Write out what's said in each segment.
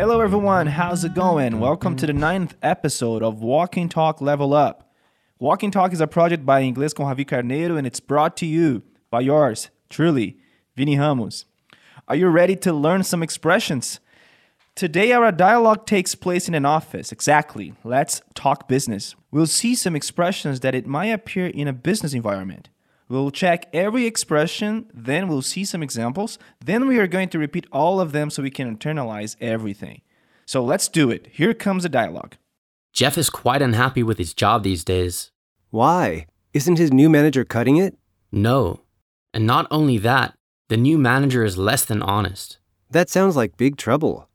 Hello, everyone. How's it going? Welcome to the ninth episode of Walking Talk Level Up. Walking Talk is a project by Inglês com Javi Carneiro and it's brought to you by yours truly, Vini Ramos. Are you ready to learn some expressions? Today, our dialogue takes place in an office. Exactly. Let's talk business. We'll see some expressions that it might appear in a business environment. We'll check every expression, then we'll see some examples, then we are going to repeat all of them so we can internalize everything. So let's do it. Here comes the dialogue. Jeff is quite unhappy with his job these days. Why? Isn't his new manager cutting it? No. And not only that, the new manager is less than honest. That sounds like big trouble.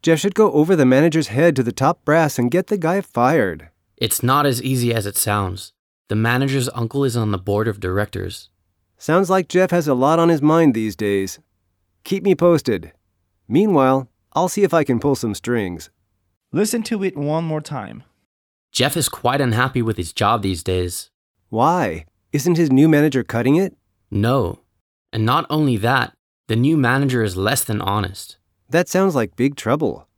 Jeff should go over the manager's head to the top brass and get the guy fired. It's not as easy as it sounds. The manager's uncle is on the board of directors. Sounds like Jeff has a lot on his mind these days. Keep me posted. Meanwhile, I'll see if I can pull some strings. Listen to it one more time. Jeff is quite unhappy with his job these days. Why? Isn't his new manager cutting it? No. And not only that, the new manager is less than honest. That sounds like big trouble.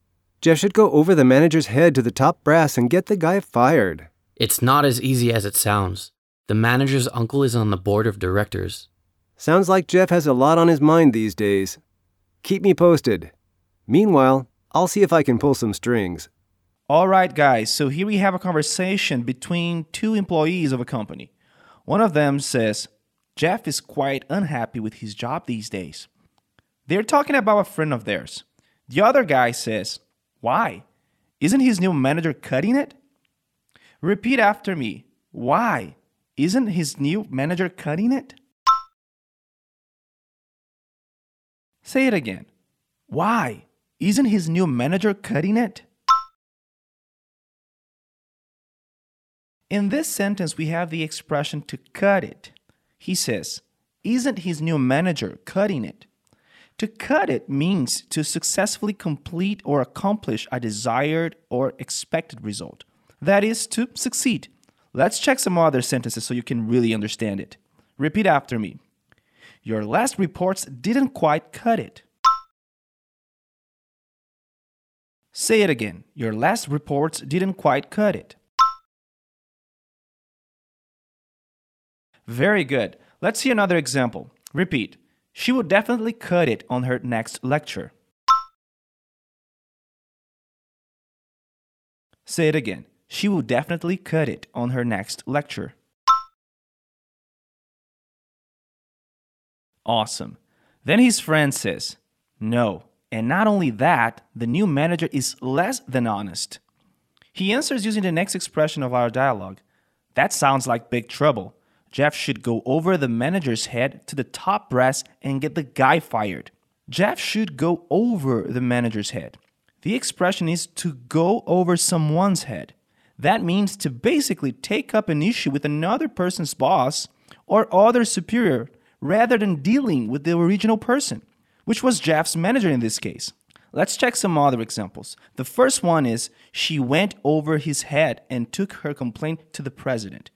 Jeff should go over the manager's head to the top brass and get the guy fired. It's not as easy as it sounds. The manager's uncle is on the board of directors. Sounds like Jeff has a lot on his mind these days. Keep me posted. Meanwhile, I'll see if I can pull some strings. All right, guys, so here we have a conversation between two employees of a company. One of them says, Jeff is quite unhappy with his job these days. They're talking about a friend of theirs. The other guy says, Why? Isn't his new manager cutting it? Repeat after me. Why? Isn't his new manager cutting it? Say it again. Why? Isn't his new manager cutting it? In this sentence, we have the expression to cut it. He says, Isn't his new manager cutting it? To cut it means to successfully complete or accomplish a desired or expected result. That is, to succeed. Let's check some other sentences so you can really understand it. Repeat after me. Your last reports didn't quite cut it. Say it again. Your last reports didn't quite cut it. Very good. Let's see another example. Repeat. She will definitely cut it on her next lecture. Say it again. She will definitely cut it on her next lecture. Awesome. Then his friend says, No. And not only that, the new manager is less than honest. He answers using the next expression of our dialogue. That sounds like big trouble. Jeff should go over the manager's head to the top brass and get the guy fired. Jeff should go over the manager's head. The expression is to go over someone's head. That means to basically take up an issue with another person's boss or other superior rather than dealing with the original person, which was Jeff's manager in this case. Let's check some other examples. The first one is she went over his head and took her complaint to the president.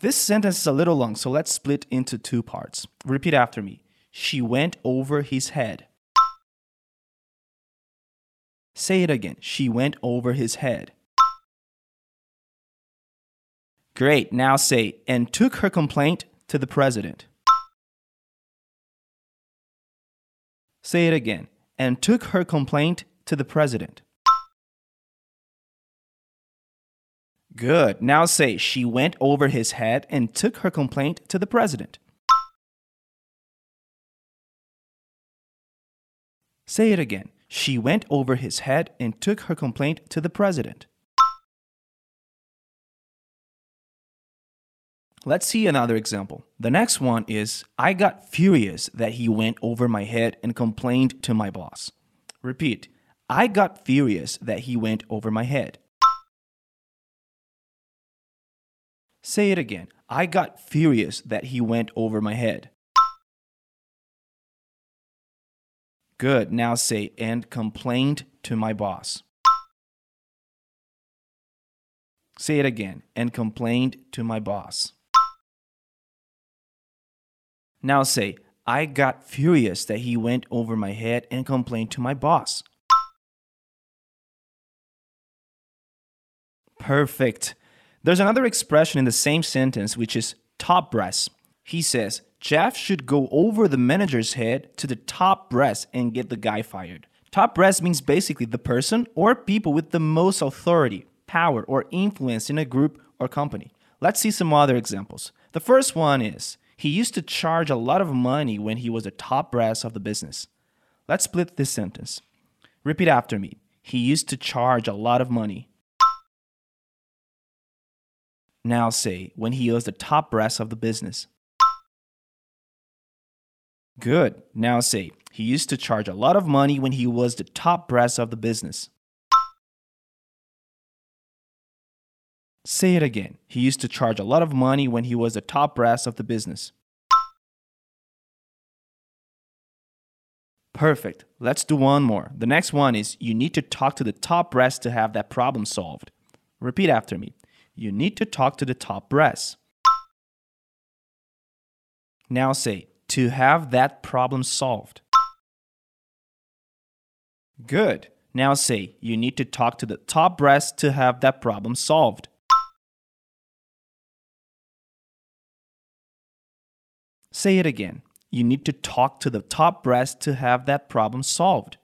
This sentence is a little long, so let's split into two parts. Repeat after me. She went over his head. Say it again. She went over his head. Great. Now say, and took her complaint to the president. Say it again. And took her complaint to the president. Good. Now say, she went over his head and took her complaint to the president. Say it again. She went over his head and took her complaint to the president. Let's see another example. The next one is I got furious that he went over my head and complained to my boss. Repeat. I got furious that he went over my head. Say it again. I got furious that he went over my head. Good. Now say, and complained to my boss. Say it again, and complained to my boss. Now say, I got furious that he went over my head and complained to my boss. Perfect. There's another expression in the same sentence, which is top brass. He says, Jeff should go over the manager's head to the top brass and get the guy fired. Top brass means basically the person or people with the most authority, power, or influence in a group or company. Let's see some other examples. The first one is he used to charge a lot of money when he was the top brass of the business. Let's split this sentence. Repeat after me. He used to charge a lot of money. Now say, when he was the top brass of the business. Good. Now say, he used to charge a lot of money when he was the top brass of the business. Say it again. He used to charge a lot of money when he was the top brass of the business. Perfect. Let's do one more. The next one is you need to talk to the top brass to have that problem solved. Repeat after me. You need to talk to the top brass. Now say, to have that problem solved. Good. Now say, you need to talk to the top brass to have that problem solved. Say it again. You need to talk to the top brass to have that problem solved.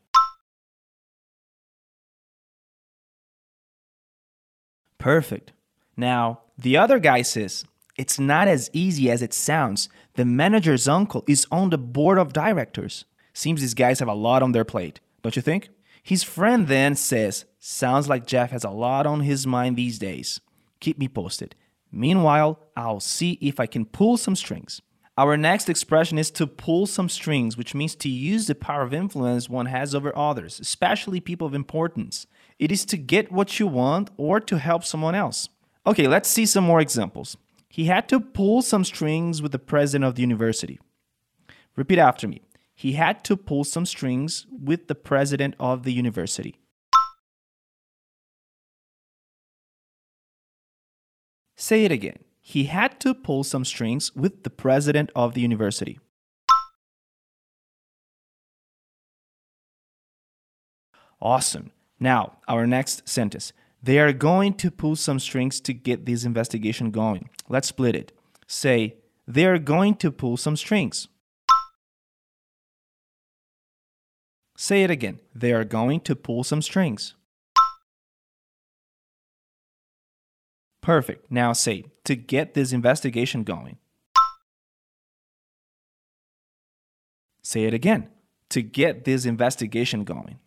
Perfect. Now, the other guy says, it's not as easy as it sounds. The manager's uncle is on the board of directors. Seems these guys have a lot on their plate, don't you think? His friend then says, sounds like Jeff has a lot on his mind these days. Keep me posted. Meanwhile, I'll see if I can pull some strings. Our next expression is to pull some strings, which means to use the power of influence one has over others, especially people of importance. It is to get what you want or to help someone else. Okay, let's see some more examples. He had to pull some strings with the president of the university. Repeat after me. He had to pull some strings with the president of the university. Say it again he had to pull some strings with the president of the university. Awesome. Now, our next sentence. They are going to pull some strings to get this investigation going. Let's split it. Say, they are going to pull some strings. Say it again. They are going to pull some strings. Perfect. Now say, to get this investigation going. Say it again. To get this investigation going.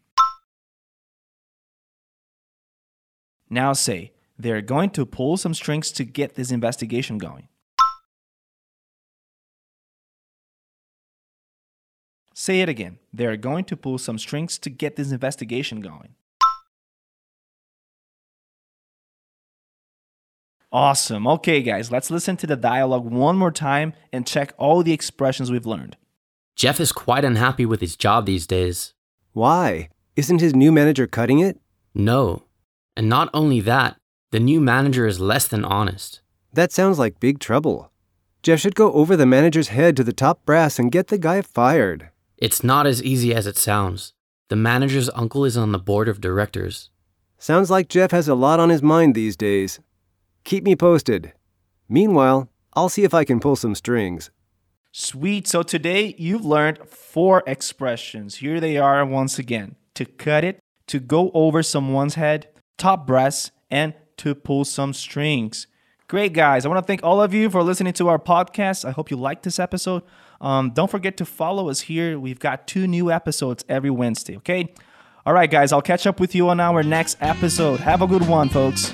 Now say, they're going to pull some strings to get this investigation going. Say it again. They're going to pull some strings to get this investigation going. Awesome. Okay, guys, let's listen to the dialogue one more time and check all the expressions we've learned. Jeff is quite unhappy with his job these days. Why? Isn't his new manager cutting it? No. And not only that, the new manager is less than honest. That sounds like big trouble. Jeff should go over the manager's head to the top brass and get the guy fired. It's not as easy as it sounds. The manager's uncle is on the board of directors. Sounds like Jeff has a lot on his mind these days. Keep me posted. Meanwhile, I'll see if I can pull some strings. Sweet. So today you've learned four expressions. Here they are once again to cut it, to go over someone's head, top brass, and to pull some strings. Great, guys. I want to thank all of you for listening to our podcast. I hope you liked this episode. Um, don't forget to follow us here. We've got two new episodes every Wednesday, okay? All right, guys, I'll catch up with you on our next episode. Have a good one, folks.